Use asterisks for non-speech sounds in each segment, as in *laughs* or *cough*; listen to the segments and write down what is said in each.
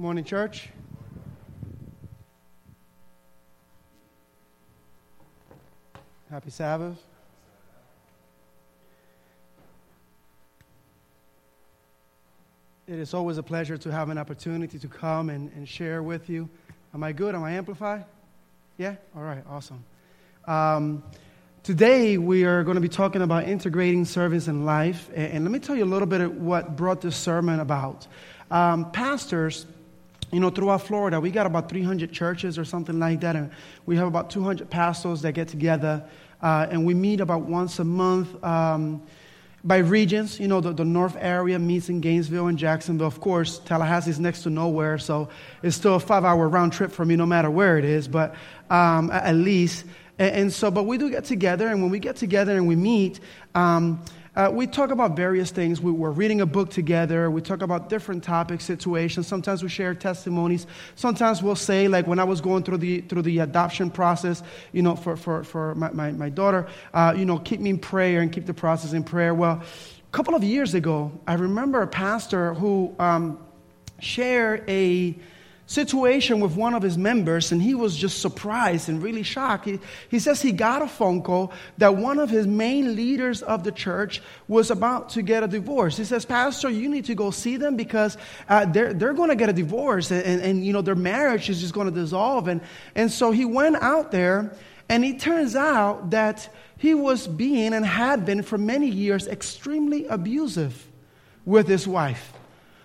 Morning, church. Happy Sabbath. It is always a pleasure to have an opportunity to come and, and share with you. Am I good? Am I amplified? Yeah? All right, awesome. Um, today, we are going to be talking about integrating service and life. And, and, let me tell you a little bit of what brought this sermon about. Um, pastors, you know, throughout Florida, we got about 300 churches or something like that. And we have about 200 pastors that get together. Uh, and we meet about once a month. Um, by regions. You know, the, the north area meets in Gainesville and Jacksonville. Of course, Tallahassee is next to nowhere, so it's still a five hour round trip for me no matter where it is, but um, at least. And, and, so, but we do get together, and when we get together and we meet, um, uh, we talk about various things. We, are reading a book together. We talk about different topics, situations. Sometimes we share testimonies. Sometimes we'll say, like when I was going through the through the adoption process, you know, for for, for my, my, my daughter, uh, you know, keep me in prayer and keep the process in prayer. Well, a couple of years ago, I remember a pastor who um, shared a situation with one of his members, and he was just surprised and really shocked. He, he says he got a phone call that one of his main leaders of the church was about to get a divorce. He says, Pastor, you need to go see them because uh, they're, they're going to get a divorce, and, and, and, you know, their marriage is just going to dissolve. And, and so he went out there, and it turns out that he was being and had been for many years extremely abusive with his wife.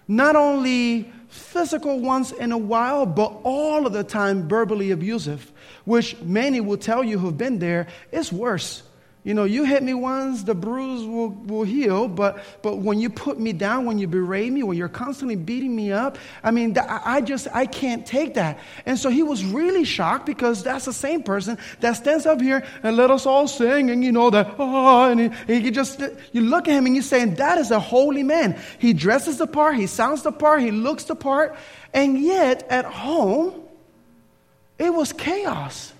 Not only physical once in a while, but all of the time verbally abusive, which many will tell you who've been there is worse. You know, you hit me once, the bruise will, will heal, but, but when you put me down, when you berate me, when you're constantly beating me up, I mean, I just, I can't take that. And so he was really shocked because that's the same person that stands up here and let us all sing and, you know, that, oh, and he, he just, you look at him and you're saying, that is a holy man. He dresses the part, he sounds the part, he looks the part, and yet at home, it was chaos.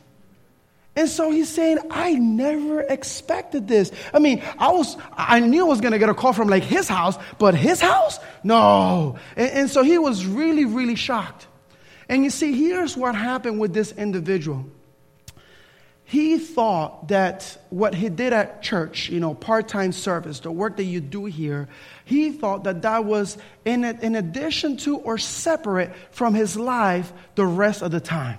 And so he's saying, I never expected this. I mean, I was, I knew I was going to get a call from like his house, but his house? No. And, and, so he was really, really shocked. And you see, here's what happened with this individual. He thought that what he did at church, you know, part time service, the work that you do here, he thought that that was in, in addition to or separate from his life the rest of the time.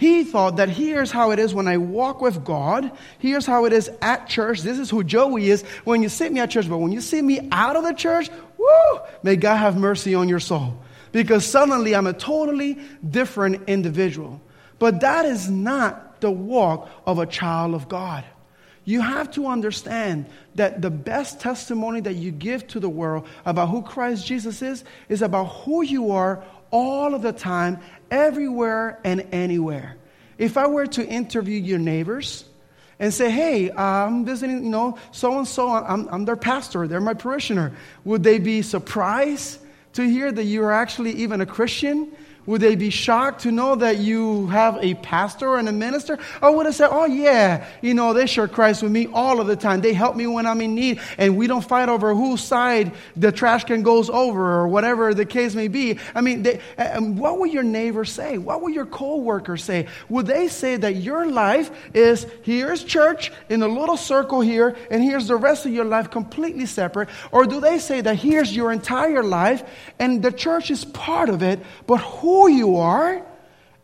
He thought that here's how it is when I walk with God. Here's how it is at church. This is who Joey is when you see me at church. But when you see me out of the church, woo, may God have mercy on your soul. Because suddenly I'm a totally different individual. But that is not the walk of a child of God. You have to understand that the best testimony that you give to the world about who Christ Jesus is is about who you are all of the time, everywhere and anywhere. If I were to interview your neighbors and say, hey, I'm visiting, you know, so and so, I'm their pastor, they're my parishioner, would they be surprised to hear that you're actually even a Christian? Would they be shocked to know that you have a pastor and a minister? Or would they say, oh, yeah, you know, they share Christ with me all of the time. They help me when I'm in need, and we don't fight over whose side the trash can goes over or whatever the case may be. I mean, they, uh, um, what would your neighbor say? What would your co-workers say? Would they say that your life is here's church in a little circle here, and here's the rest of your life completely separate? Or do they say that here's your entire life, and the church is part of it, but who who you are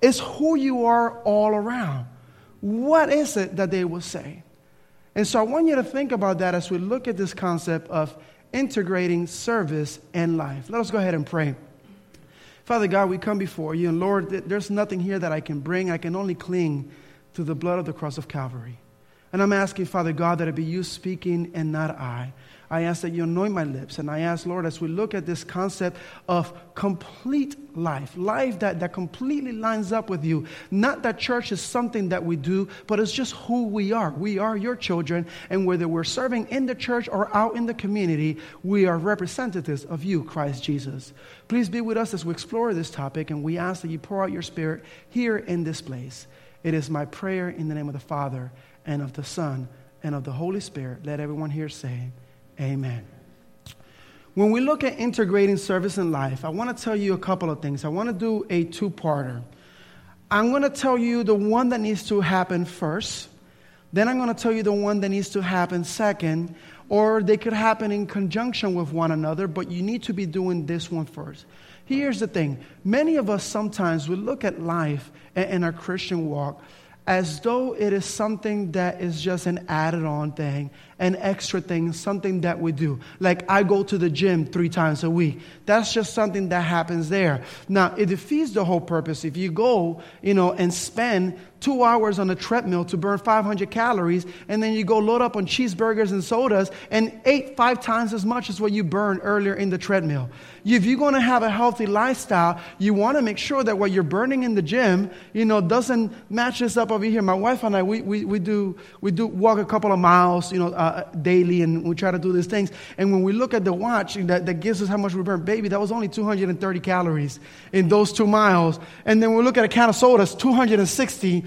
is who you are all around. What is it that they will say? And so I want you to think about that as we look at this concept of integrating service and life. Let us go ahead and pray. Father God, we come before you, and Lord, there's nothing here that I can bring. I can only cling to the blood of the cross of Calvary. And I'm asking, Father God, that it be you speaking and not I. I ask that you anoint my lips. And I ask, Lord, as we look at this concept of complete life, life that, that completely lines up with you, not that church is something that we do, but it's just who we are. We are your children. And whether we're serving in the church or out in the community, we are representatives of you, Christ Jesus. Please be with us as we explore this topic. And we ask that you pour out your spirit here in this place. It is my prayer in the name of the Father and of the Son and of the Holy Spirit. Let everyone here say, Amen. when we look at integrating service and life, I want to tell you a couple of things. I want to do a two parter. I'm going to tell you the one that needs to happen first, then I'm going to tell you the one that needs to happen second, or they could happen in conjunction with one another, but you need to be doing this one first. Here's the thing many of us sometimes we look at life and our Christian walk as though it is something that is just an added on thing, an extra thing, something that we do. Like I go to the gym three times a week. That's just something that happens there. Now, it defeats the whole purpose. If you go, you know, and spend two hours on a treadmill to burn 500 calories, and then you go load up on cheeseburgers and sodas and eat five times as much as what you burned earlier in the treadmill. If you're going to have a healthy lifestyle, you want to make sure that what you're burning in the gym, you know, doesn't match this up over here. My wife and I, we, we, we, do, we do walk a couple of miles, you know, uh, Uh, daily, and we try to do these things. And when we look at the watch that, that gives us how much we burn, baby, that was only 230 calories in those two miles. And then we look at a can of sodas, 260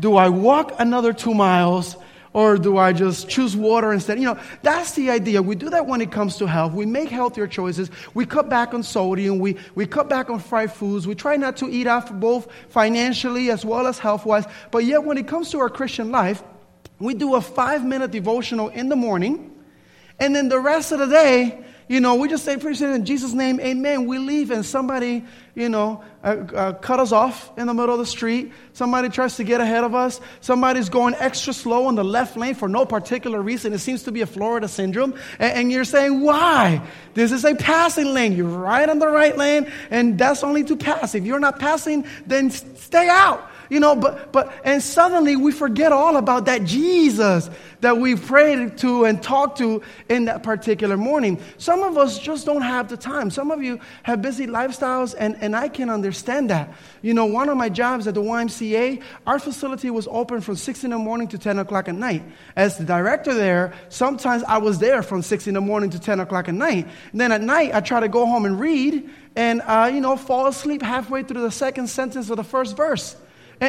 do I walk another two miles or do I just choose water instead? You know, that's the idea. We do that when it comes to health. We make healthier choices. We cut back on sodium. We, we cut back on fried foods. We try not to eat off both financially as well as health wise. But yet, when it comes to our Christian life, we do a five minute devotional in the morning. And then the rest of the day, you know, we just say, praise in Jesus' name, amen. We leave and somebody, you know, uh, uh, cut us off in the middle of the street. Somebody tries to get ahead of us. Somebody's going extra slow on the left lane for no particular reason. It seems to be a Florida syndrome. And, and you're saying, why? This is a passing lane. You're right on the right lane, and that's only to pass. If you're not passing, then stay out. You know, but, but, and suddenly we forget all about that Jesus that we prayed to and talked to in that particular morning. Some of us just don't have the time. Some of you have busy lifestyles, and, and I can understand that. You know, one of my jobs at the YMCA, our facility was open from 6 in the morning to 10 o'clock at night. As the director there, sometimes I was there from 6 in the morning to 10 o'clock at night. And then at night, I try to go home and read and, uh, you know, fall asleep halfway through the second sentence of the first verse.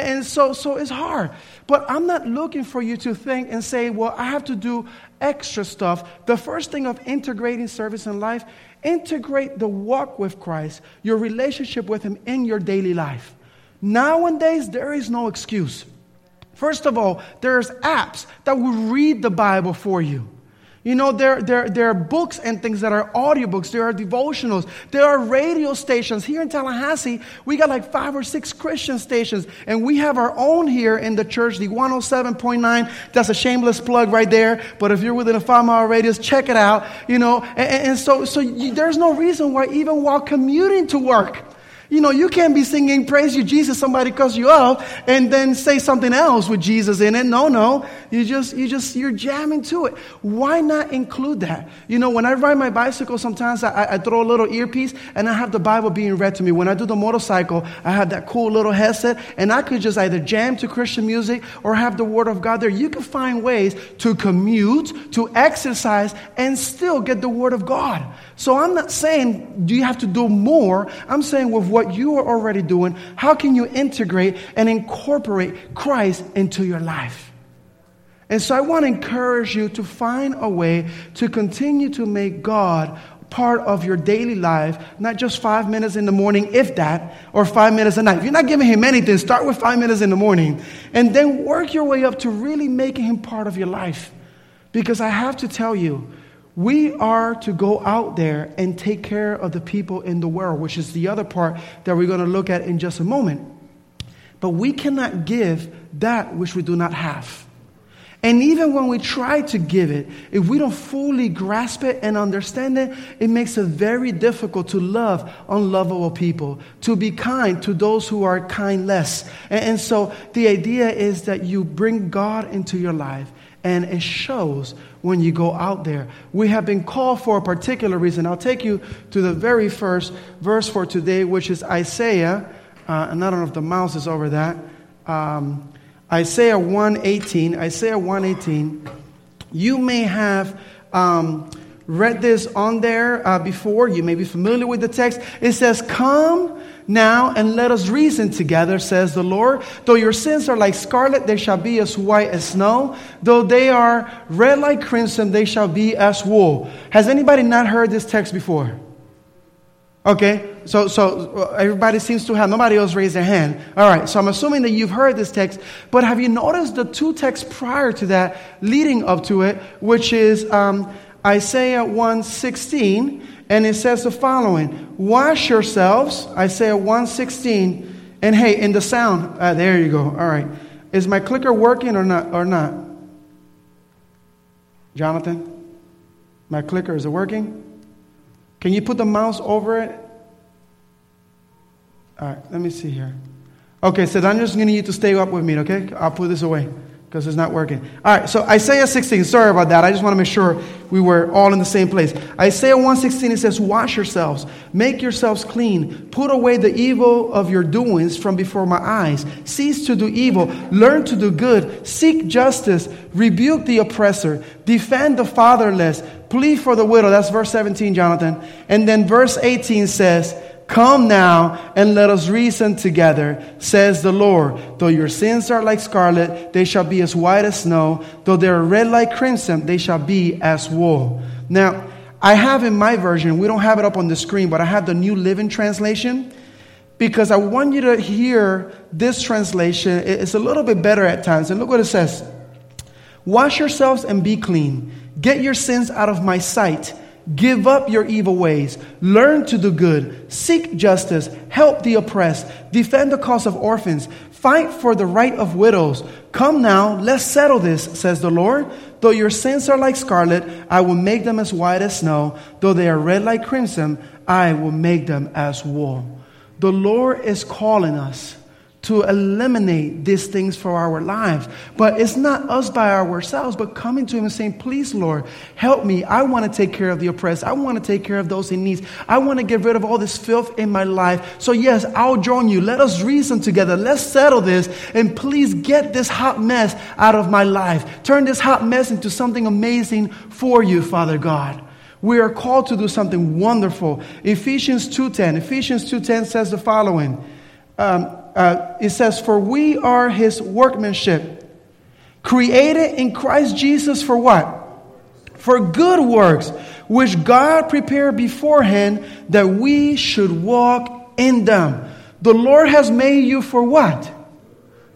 And, so, so it's hard. But I'm not looking for you to think and say, well, I have to do extra stuff. The first thing of integrating service in life, integrate the walk with Christ, your relationship with Him in your daily life. Nowadays, there is no excuse. First of all, there's apps that will read the Bible for you. You know, there, there, there are books and things that are audiobooks. There are devotionals. There are radio stations. Here in Tallahassee, we got like five or six Christian stations. And we have our own here in the church, the 107.9. That's a shameless plug right there. But if you're within a five mile radius, check it out. You know, and, and so, so you, there's no reason why even while commuting to work, you know, you can't be singing Praise You Jesus, somebody cuss you out, and then say something else with Jesus in it. No, no. You just, you just, you're jamming to it. Why not include that? You know, when I ride my bicycle, sometimes I, I throw a little earpiece and I have the Bible being read to me. When I do the motorcycle, I have that cool little headset, and I could just either jam to Christian music or have the Word of God there. You can find ways to commute, to exercise, and still get the Word of God. So I'm not saying do you have to do more. I'm saying with what you are already doing, how can you integrate and incorporate Christ into your life? And so I want to encourage you to find a way to continue to make God part of your daily life, not just five minutes in the morning, if that, or five minutes a night. If you're not giving him anything, start with five minutes in the morning and then work your way up to really making him part of your life. Because I have to tell you, we are to go out there and take care of the people in the world, which is the other part that we're going to look at in just a moment. But we cannot give that which we do not have. And even when we try to give it, if we don't fully grasp it and understand it, it makes it very difficult to love unlovable people, to be kind to those who are kindless. And, and so the idea is that you bring God into your life and it shows when you go out there. We have been called for a particular reason. I'll take you to the very first verse for today, which is Isaiah, uh, and I don't know if the mouse is over that. Um, Isaiah 118. Isaiah 118. You may have um, read this on there uh, before. You may be familiar with the text. It says, Come now and let us reason together, says the Lord. Though your sins are like scarlet, they shall be as white as snow. Though they are red like crimson, they shall be as wool. Has anybody not heard this text before? Okay, so, so uh, everybody seems to have, nobody else raised their hand. All right, so I'm assuming that you've heard this text, but have you noticed the two texts prior to that leading up to it, which is um, Isaiah 116, and it says the following Wash yourselves, Isaiah 116, and hey, in the sound, uh, there you go. All right, is my clicker working or not? Or not? Jonathan, my clicker, is it working? Can you put the mouse over it? All right, let me see here. Okay, so I'm just going to need to stay up with me, okay? I'll put this away because it's not working. All right, so Isaiah 16, sorry about that. I just want to make sure we were all in the same place. Isaiah 116, it says, Wash yourselves, make yourselves clean, put away the evil of your doings from before my eyes. Cease to do evil, learn to do good, seek justice, rebuke the oppressor, defend the fatherless, plead for the widow. That's verse 17, Jonathan. And then verse 18 says, Come now and let us reason together, says the Lord. Though your sins are like scarlet, they shall be as white as snow. Though they are red like crimson, they shall be as wool. Now, I have in my version, we don't have it up on the screen, but I have the New Living Translation because I want you to hear this translation. It's a little bit better at times. And look what it says Wash yourselves and be clean. Get your sins out of my sight. Give up your evil ways. Learn to do good. Seek justice. Help the oppressed. Defend the cause of orphans. Fight for the right of widows. Come now, let's settle this, says the Lord. Though your sins are like scarlet, I will make them as white as snow. Though they are red like crimson, I will make them as wool. The Lord is calling us to eliminate these things for our lives. But it's not us by ourselves, but coming to Him and saying, Please, Lord, help me. I want to take care of the oppressed. I want to take care of those in need. I want to get rid of all this filth in my life. So, yes, I'll join you. Let us reason together. Let's settle this. And please get this hot mess out of my life. Turn this hot mess into something amazing for you, Father God. We are called to do something wonderful. Ephesians 2.10. Ephesians 2.10 says the following. Um, uh, it says, For we are his workmanship, created in Christ Jesus for what? For good works, which God prepared beforehand that we should walk in them. The Lord has made you for what?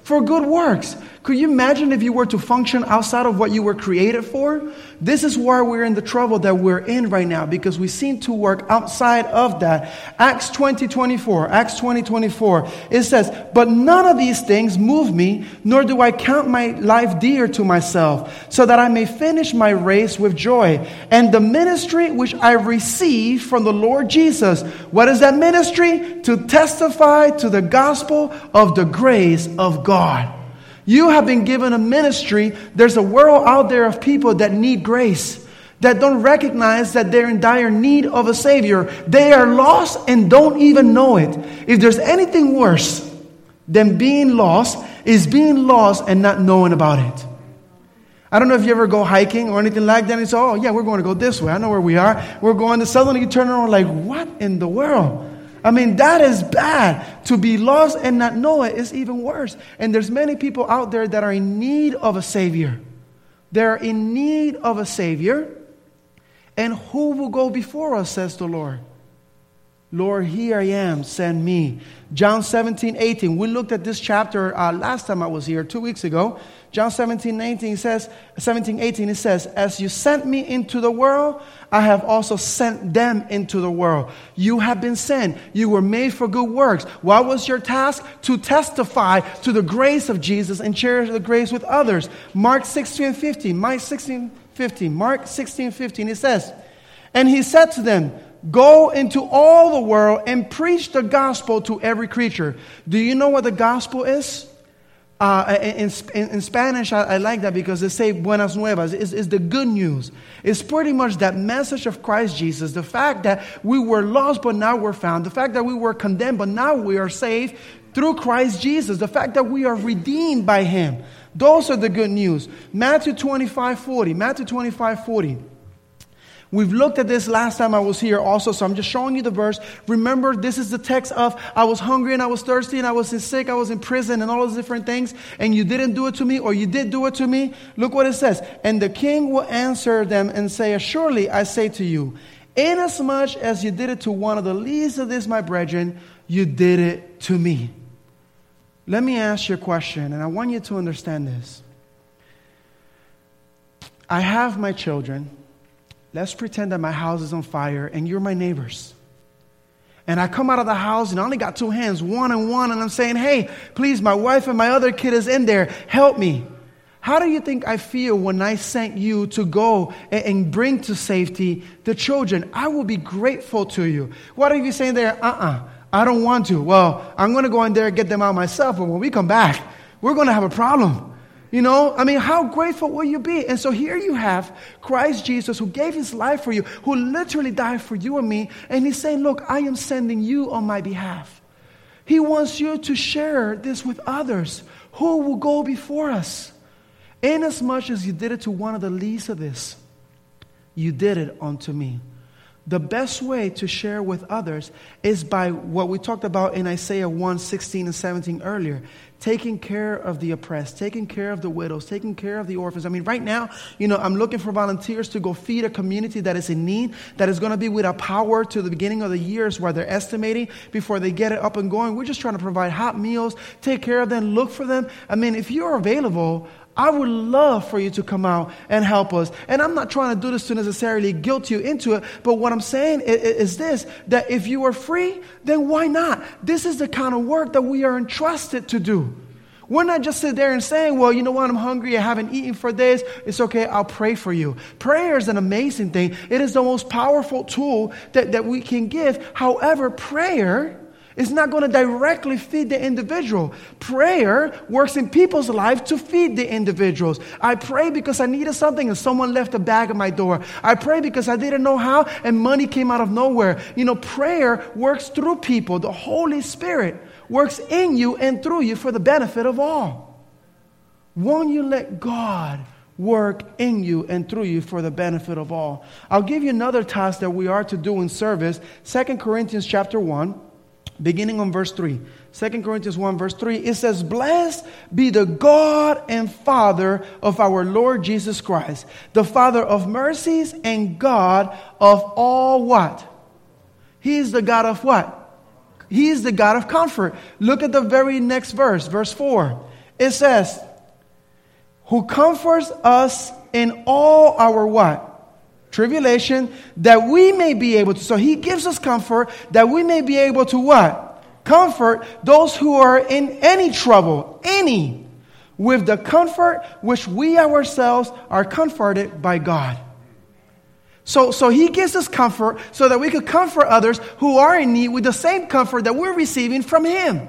For good works. Could you imagine if you were to function outside of what you were created for? This is why we're in the trouble that we're in right now because we seem to work outside of that. Acts 20 24, Acts 20 24, it says, But none of these things move me, nor do I count my life dear to myself, so that I may finish my race with joy. And the ministry which I received from the Lord Jesus, what is that ministry? To testify to the gospel of the grace of God. You have been given a ministry. There's a world out there of people that need grace, that don't recognize that they're in dire need of a Savior. They are lost and don't even know it. If there's anything worse than being lost, is being lost and not knowing about it. I don't know if you ever go hiking or anything like that and say, oh, yeah, we're going to go this way. I know where we are. We're going to suddenly you turn around like, what in the world? I mean, that is bad. To be lost and not know it is even worse. And there's many people out there that are in need of a Savior. They're in need of a Savior. And who will go before us, says the Lord? Lord, here I am, send me. John 17, 18. We looked at this chapter uh, last time I was here, two weeks ago. John 17, 19 says, 17, 18, it says, As you sent me into the world, I have also sent them into the world. You have been sent. You were made for good works. What was your task? To testify to the grace of Jesus and share the grace with others. Mark 16, 15. Mark 16, 15. Mark 16, 15. It says, And he said to them, Go into all the world and preach the gospel to every creature. Do you know what the gospel is? Uh, in, in, in, Spanish, I, I, like that because they say buenas nuevas. It's, it's, the good news. It's pretty much that message of Christ Jesus. The fact that we were lost, but now we're found. The fact that we were condemned, but now we are saved through Christ Jesus. The fact that we are redeemed by Him. Those are the good news. Matthew 25 40. Matthew 25 40. We've looked at this last time I was here also, so I'm just showing you the verse. Remember, this is the text of I was hungry and I was thirsty and I was sick, I was in prison and all those different things, and you didn't do it to me or you did do it to me. Look what it says. And the king will answer them and say, Surely I say to you, inasmuch as you did it to one of the least of this, my brethren, you did it to me. Let me ask you a question, and I want you to understand this. I have my children Let's pretend that my house is on fire and you're my neighbors. And I come out of the house and I only got two hands, one and one, and I'm saying, hey, please, my wife and my other kid is in there. Help me. How do you think I feel when I sent you to go and bring to safety the children? I will be grateful to you. What are you saying there? Uh uh-uh, uh I don't want to. Well, I'm going to go in there and get them out myself, but when we come back, we're going to have a problem. You know, I mean, how grateful will you be? And so here you have Christ Jesus who gave his life for you, who literally died for you and me. And he's saying, Look, I am sending you on my behalf. He wants you to share this with others who will go before us. Inasmuch as you did it to one of the least of this, you did it unto me. The best way to share with others is by what we talked about in Isaiah 1 16 and 17 earlier taking care of the oppressed, taking care of the widows, taking care of the orphans. I mean, right now, you know, I'm looking for volunteers to go feed a community that is in need, that is going to be without power to the beginning of the years where they're estimating before they get it up and going. We're just trying to provide hot meals, take care of them, look for them. I mean, if you're available, I would love for you to come out and help us. And I'm not trying to do this to necessarily guilt you into it, but what I'm saying is, is, this that if you are free, then why not? This is the kind of work that we are entrusted to do. We're not just sitting there and saying, well, you know what, I'm hungry, I haven't eaten for days. It's okay, I'll pray for you. Prayer is an amazing thing. It is the most powerful tool that, that we can give. However, prayer is not going to directly feed the individual. Prayer works in people's life to feed the individuals. I pray because I needed something and someone left a bag at my door. I pray because I didn't know how and money came out of nowhere. You know, prayer works through people. The Holy Spirit works in you and through you for the benefit of all. Won't you let God work in you and through you for the benefit of all? I'll give you another task that we are to do in service. 2 Corinthians chapter 1 beginning on verse 3. 2 Corinthians 1, verse 3, it says, Blessed be the God and Father of our Lord Jesus Christ, the Father of mercies and God of all what? He is the God of what? He is the God of comfort. Look at the very next verse, verse 4. It says, Who comforts us in all our what? Tribulation, that we may be able to. So he gives us comfort that we may be able to what? Comfort those who are in any trouble, any, with the comfort which we ourselves are comforted by God. So, so he gives us comfort so that we could comfort others who are in need with the same comfort that we're receiving from him.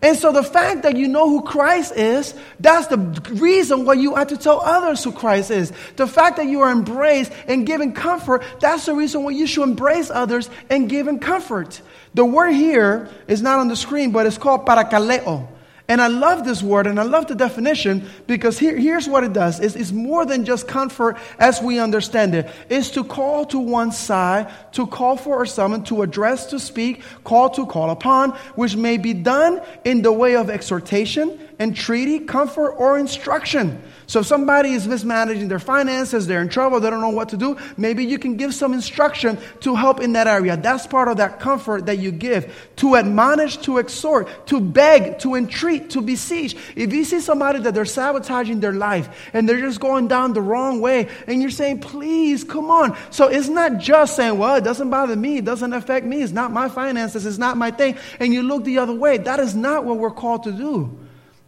And so the fact that you know who Christ is, that's the reason why you have to tell others who Christ is. The fact that you are embraced and given comfort, that's the reason why you should embrace others and give them comfort. The word here is not on the screen, but it's called parakaleo. And I love this word and I love the definition because here, here's what it does. It's, it's more than just comfort as we understand it. It's to call to one side, to call for or summon, to address, to speak, call to call upon, which may be done in the way of exhortation, entreaty, comfort, or instruction. So if somebody is mismanaging their finances, they're in trouble, they don't know what to do, maybe you can give some instruction to help in that area. That's part of that comfort that you give. To admonish, to exhort, to beg, to entreat, to beseech. If you see somebody that they're sabotaging their life and they're just going down the wrong way and you're saying, please, come on. So it's not just saying, well, it doesn't bother me, it doesn't affect me, it's not my finances, it's not my thing, and you look the other way. That is not what we're called to do.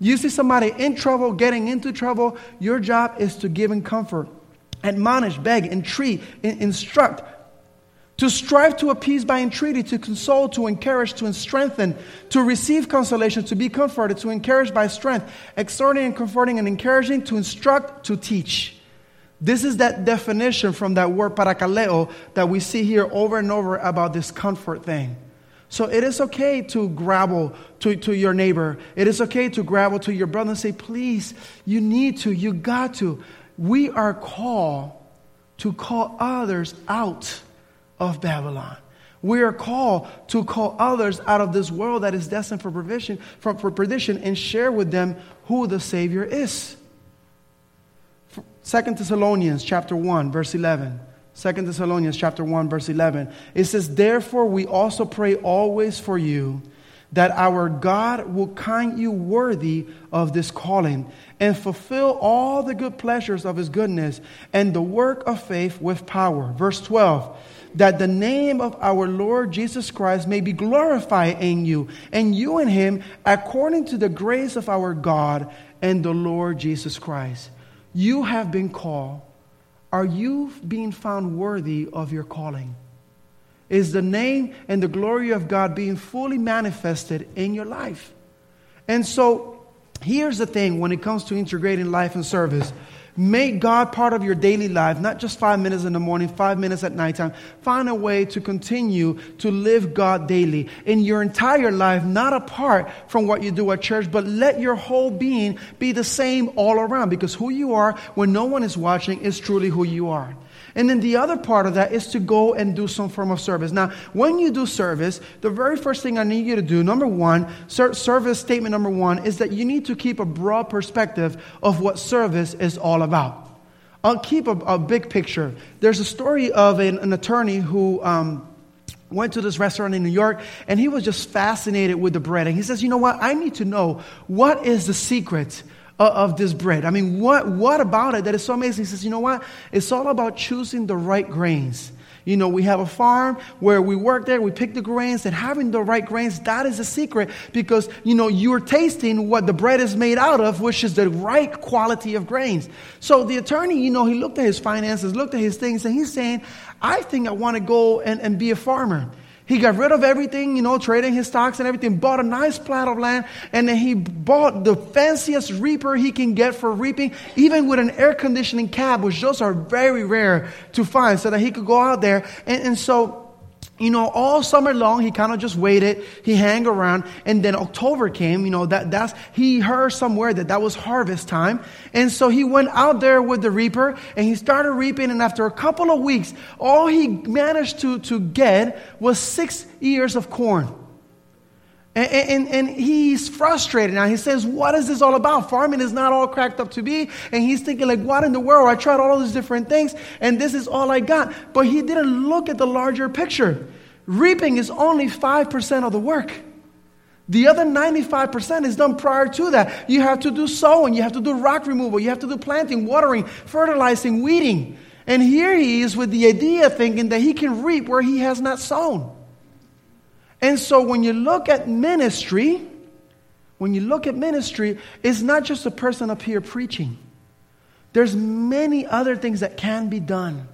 You see somebody in trouble, getting into trouble, your job is to give them comfort, admonish, beg, entreat, instruct, to strive to appease by entreaty, to console, to encourage, to strengthen, to receive consolation, to be comforted, to encourage by strength, exhorting and comforting and encouraging, to instruct, to teach. This is that definition from that word parakaleo that we see here over and over about this comfort thing. So it is okay to grabble to, to your neighbor. It is okay to grabble to your brother and say, please, you need to, you got to. We are called to call others out of Babylon. We are called to call others out of this world that is destined for perdition, for, for perdition and share with them who the Savior is. 2 Thessalonians chapter 1, verse 11. 2 Thessalonians chapter 1, verse 11. It says, Therefore we also pray always for you that our God will count you worthy of this calling and fulfill all the good pleasures of his goodness and the work of faith with power. Verse 12 that the name of our Lord Jesus Christ may be glorified in you, and you in him, according to the grace of our God and the Lord Jesus Christ. You have been called. Are you being found worthy of your calling? is the name and the glory of God being fully manifested in your life. And so, here's the thing when it comes to integrating life and service make God part of your daily life, not just five minutes in the morning, five minutes at nighttime. Find a way to continue to live God daily in your entire life, not apart from what you do at church, but let your whole being be the same all around because who you are when no one is watching is truly who you are. And then the other part of that is to go and do some form of service. Now, when you do service, the very first thing I need you to do, number one, service statement number one, is that you need to keep a broad perspective of what service is all about. I'll keep a, a big picture. There's a story of an, an attorney who. Um, went to this restaurant in New York and he was just fascinated with the bread. And he says, You know what? I need to know what is the secret of this bread. I mean, what, what about it that is so amazing? He says, you know what? It's all about choosing the right grains. You know, we have a farm where we work there, we pick the grains, and having the right grains, that is a secret because, you know, you're tasting what the bread is made out of, which is the right quality of grains. So the attorney, you know, he looked at his finances, looked at his things, and he's saying, I think I want to go and, and be a farmer. He got rid of everything, you know, trading his stocks and everything, bought a nice plot of land, and then he bought the fanciest reaper he can get for reaping, even with an air conditioning cab, which those are very rare to find, so that he could go out there. And, and so you know, all summer long, he kind of just waited. He hang around. And then October came, you know, that, that's, he heard somewhere that that was harvest time. And so he went out there with the reaper and he started reaping. And after a couple of weeks, all he managed to, to get was six ears of corn. And, and, and, he's frustrated now. He says, What is this all about? Farming is not all cracked up to be. And he's thinking, like, what in the world? I tried all these different things, and this is all I got. But he didn't look at the larger picture. Reaping is only 5% of the work. The other 95% is done prior to that. You have to do sowing, you have to do rock removal, you have to do planting, watering, fertilizing, weeding. And here he is with the idea thinking that he can reap where he has not sown. And so when you look at ministry, when you look at ministry, it's not just a person up here preaching. There's many other things that can be done,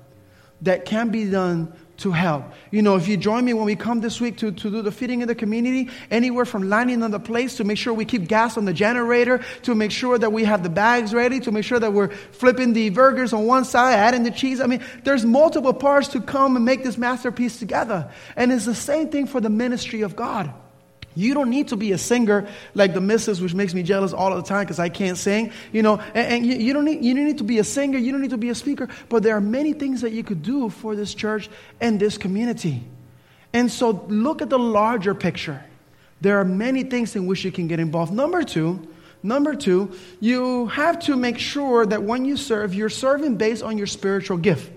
that can be done to help. You know, if you join me when we come this week to, to do the feeding in the community, anywhere from lining on the place to make sure we keep gas on the generator, to make sure that we have the bags ready, to make sure that we're flipping the burgers on one side, adding the cheese. I mean, there's multiple parts to come and make this masterpiece together. And it's the same thing for the ministry of God. You don't need to be a singer like the missus, which makes me jealous all the time because I can't sing. You know, and, and you, you, don't need, you don't need to be a singer. You don't need to be a speaker. But there are many things that you could do for this church and this community. And so look at the larger picture. There are many things in which you can get involved. Number two, number two, you have to make sure that when you serve, you're serving based on your spiritual gift.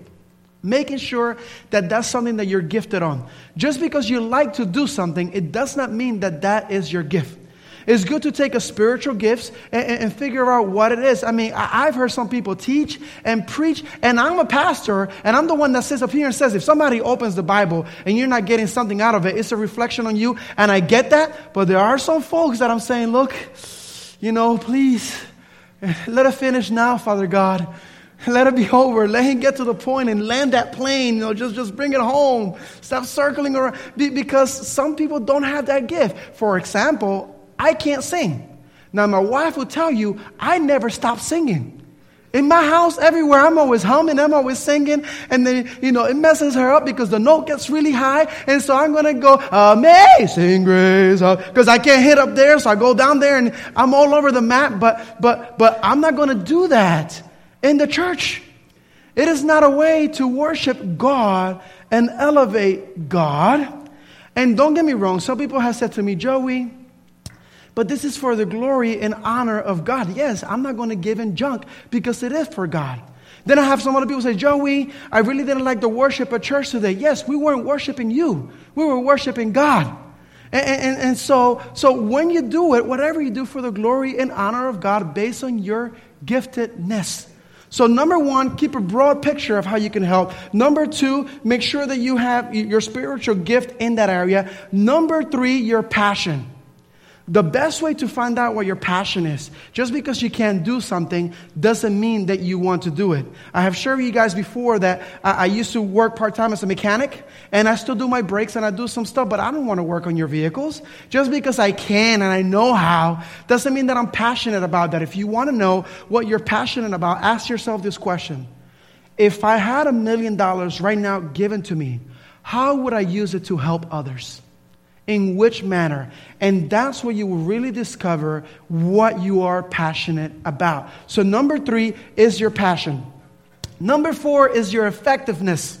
Making sure that that's something that you're gifted on. Just because you like to do something, it does not mean that that is your gift. It's good to take a spiritual gifts and, and, figure out what it is. I mean, I, have heard some people teach and preach, and I'm a pastor, and I'm the one that sits up here and says, if somebody opens the Bible and you're not getting something out of it, it's a reflection on you. And I get that, but there are some folks that I'm saying, look, you know, please, *laughs* let it finish now, Father God. Let it be over. Let him get to the point and land that plane. You know, just, just bring it home. Stop circling around. Because some people don't have that gift. For example, I can't sing. Now, my wife will tell you, I never stop singing. In my house, everywhere, I'm always humming, I'm always singing, and then, you know, it messes her up because the note gets really high, and so I'm gonna go, Amazing Grace, uh, because I can't hit up there, so I go down there and I'm all over the map, but, but, but I'm not gonna do that in the church. It is not a way to worship God and elevate God. And don't get me wrong, some people have said to me, Joey, but this is for the glory and honor of God. Yes, I'm not going to give in junk because it is for God. Then I have some other people say, Joey, I really didn't like the worship at church today. Yes, we weren't worshiping you, we were worshiping God. And, and, and, so, so when you do it, whatever you do for the glory and honor of God based on your giftedness. So, number one, keep a broad picture of how you can help. Number two, make sure that you have your spiritual gift in that area. Number three, your passion. The best way to find out what your passion is, just because you can't do something doesn't mean that you want to do it. I have shared with you guys before that I, I used to work part time as a mechanic, and I still do my brakes and I do some stuff, but I don't want to work on your vehicles. Just because I can and I know how doesn't mean that I'm passionate about that. If you want to know what you're passionate about, ask yourself this question If I had a million dollars right now given to me, how would I use it to help others? In which manner. And that's where you will really discover what you are passionate about. So, number three is your passion. Number four is your effectiveness.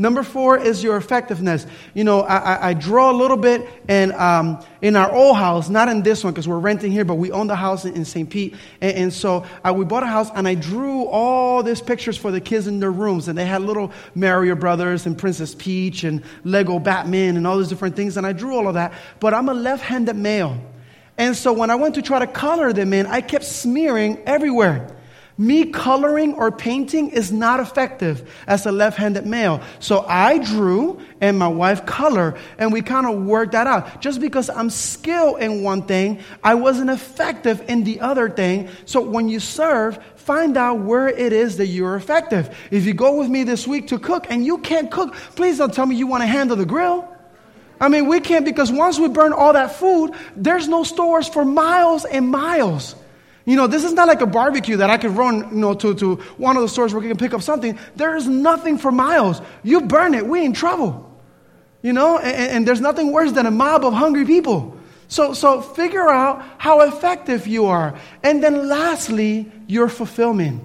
Number four is your effectiveness. You know, I, I, draw a little bit and um, in our old house, not in this one because we're renting here, but we own the house in, in St. Pete. And, and so uh, we bought a house and I drew all these pictures for the kids in their rooms. And they had little Mario Brothers and Princess Peach and Lego Batman and all those different things. And I drew all of that. But I'm a left handed male. And so when I went to try to color them in, I kept smearing everywhere. Me coloring or painting is not effective as a left handed male. So I drew and my wife color, and we kind of worked that out. Just because I'm skilled in one thing, I wasn't effective in the other thing. So when you serve, find out where it is that you're effective. If you go with me this week to cook and you can't cook, please don't tell me you want to handle the grill. I mean, we can't because once we burn all that food, there's no stores for miles and miles. You know, this is not like a barbecue that I can run, you know, to, to one of the stores where we can pick up something. There is nothing for miles. You burn it, we in trouble. You know, and, and there's nothing worse than a mob of hungry people. So, so figure out how effective you are. And then lastly, your fulfillment.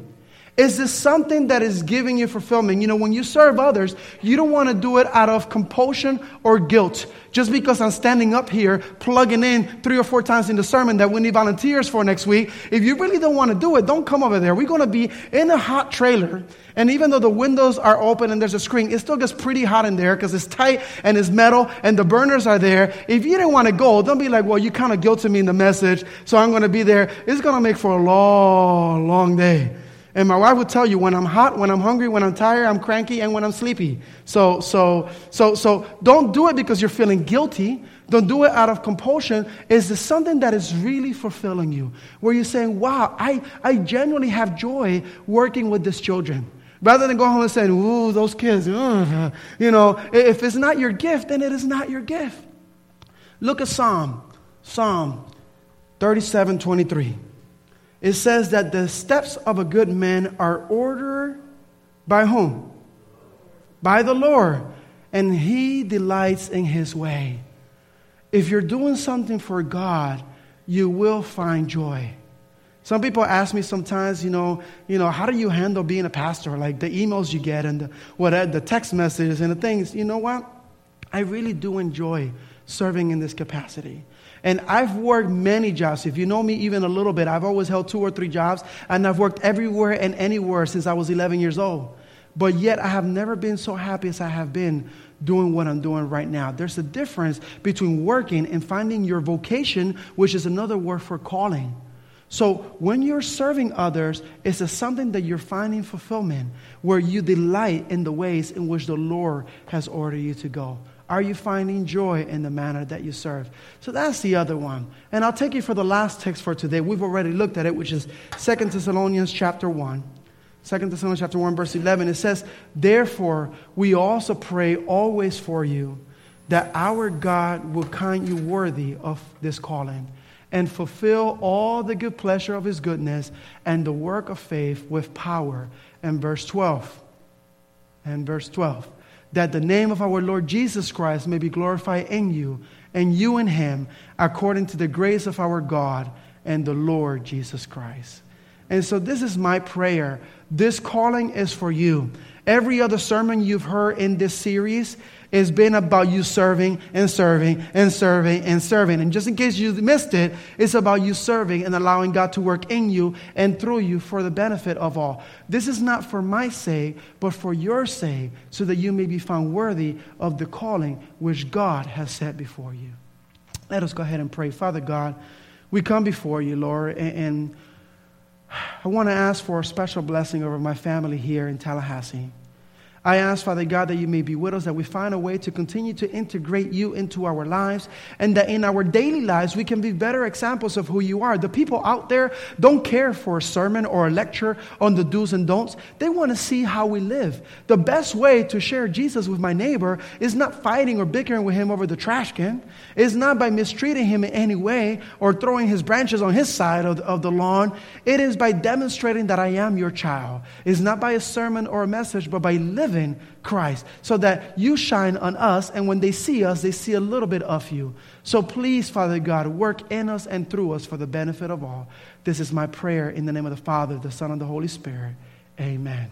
Is this something that is giving you fulfillment? You know, when you serve others, you don't want to do it out of compulsion or guilt. Just because I'm standing up here plugging in three or four times in the sermon that we need volunteers for next week, if you really don't want to do it, don't come over there. We're going to be in a hot trailer. And even though the windows are open and there's a screen, it still gets pretty hot in there because it's tight and it's metal and the burners are there. If you didn't want to go, don't be like, well, you kind of guilted me in the message, so I'm going to be there. It's going to make for a long, long day. And my wife would tell you when I'm hot, when I'm hungry, when I'm tired, I'm cranky, and when I'm sleepy. So, so, so, so don't do it because you're feeling guilty. Don't do it out of compulsion. Is this something that is really fulfilling you? Where you're saying, wow, I, I genuinely have joy working with these children. Rather than go home and saying, ooh, those kids, ugh. you know, if it's not your gift, then it is not your gift. Look at Psalm, Psalm 37 23 it says that the steps of a good man are ordered by whom? By the Lord. And he delights in his way. If you're doing something for God, you will find joy. Some people ask me sometimes, you know, you know, how do you handle being a pastor? Like the emails you get and the, what, the text messages and the things. You know what? I really do enjoy serving in this capacity. And I've worked many jobs. If you know me even a little bit, I've always held two or three jobs, and I've worked everywhere and anywhere since I was 11 years old. But yet, I have never been so happy as I have been doing what I'm doing right now. There's a difference between working and finding your vocation, which is another word for calling. So, when you're serving others, it's a something that you're finding fulfillment, where you delight in the ways in which the Lord has ordered you to go. Are you finding joy in the manner that you serve? So that's the other one. And I'll take you for the last text for today. We've already looked at it, which is 2 Thessalonians chapter 1. 2 Thessalonians chapter 1, verse 11. It says, Therefore, we also pray always for you that our God will count you worthy of this calling and fulfill all the good pleasure of his goodness and the work of faith with power. And verse 12. And verse 12 that the name of our Lord Jesus Christ may be glorified in you and you in him, according to the grace of our God and the Lord Jesus Christ. And so, this is my prayer. This calling is for you. Every other sermon you've heard in this series has been about you serving and serving and serving and serving. And just in case you missed it, it's about you serving and allowing God to work in you and through you for the benefit of all. This is not for my sake, but for your sake, so that you may be found worthy of the calling which God has set before you. Let us go ahead and pray. Father God, we come before you, Lord, and I want to ask for a special blessing over my family here in Tallahassee. I ask, Father God, that you may be with us, that we find a way to continue to integrate you into our lives, and that in our daily lives we can be better examples of who you are. The people out there don't care for a sermon or a lecture on the do's and don'ts. They want to see how we live. The best way to share Jesus with my neighbor is not fighting or bickering with him over the trash can, it's not by mistreating him in any way or throwing his branches on his side of the, of the lawn. It is by demonstrating that I am your child. It's not by a sermon or a message, but by living in Christ so that you shine on us, and when they see us, they see a little bit of you. So please, Father God, work in us and through us for the benefit of all. This is my prayer in the name of the Father, the Son, and the Holy Spirit. Amen.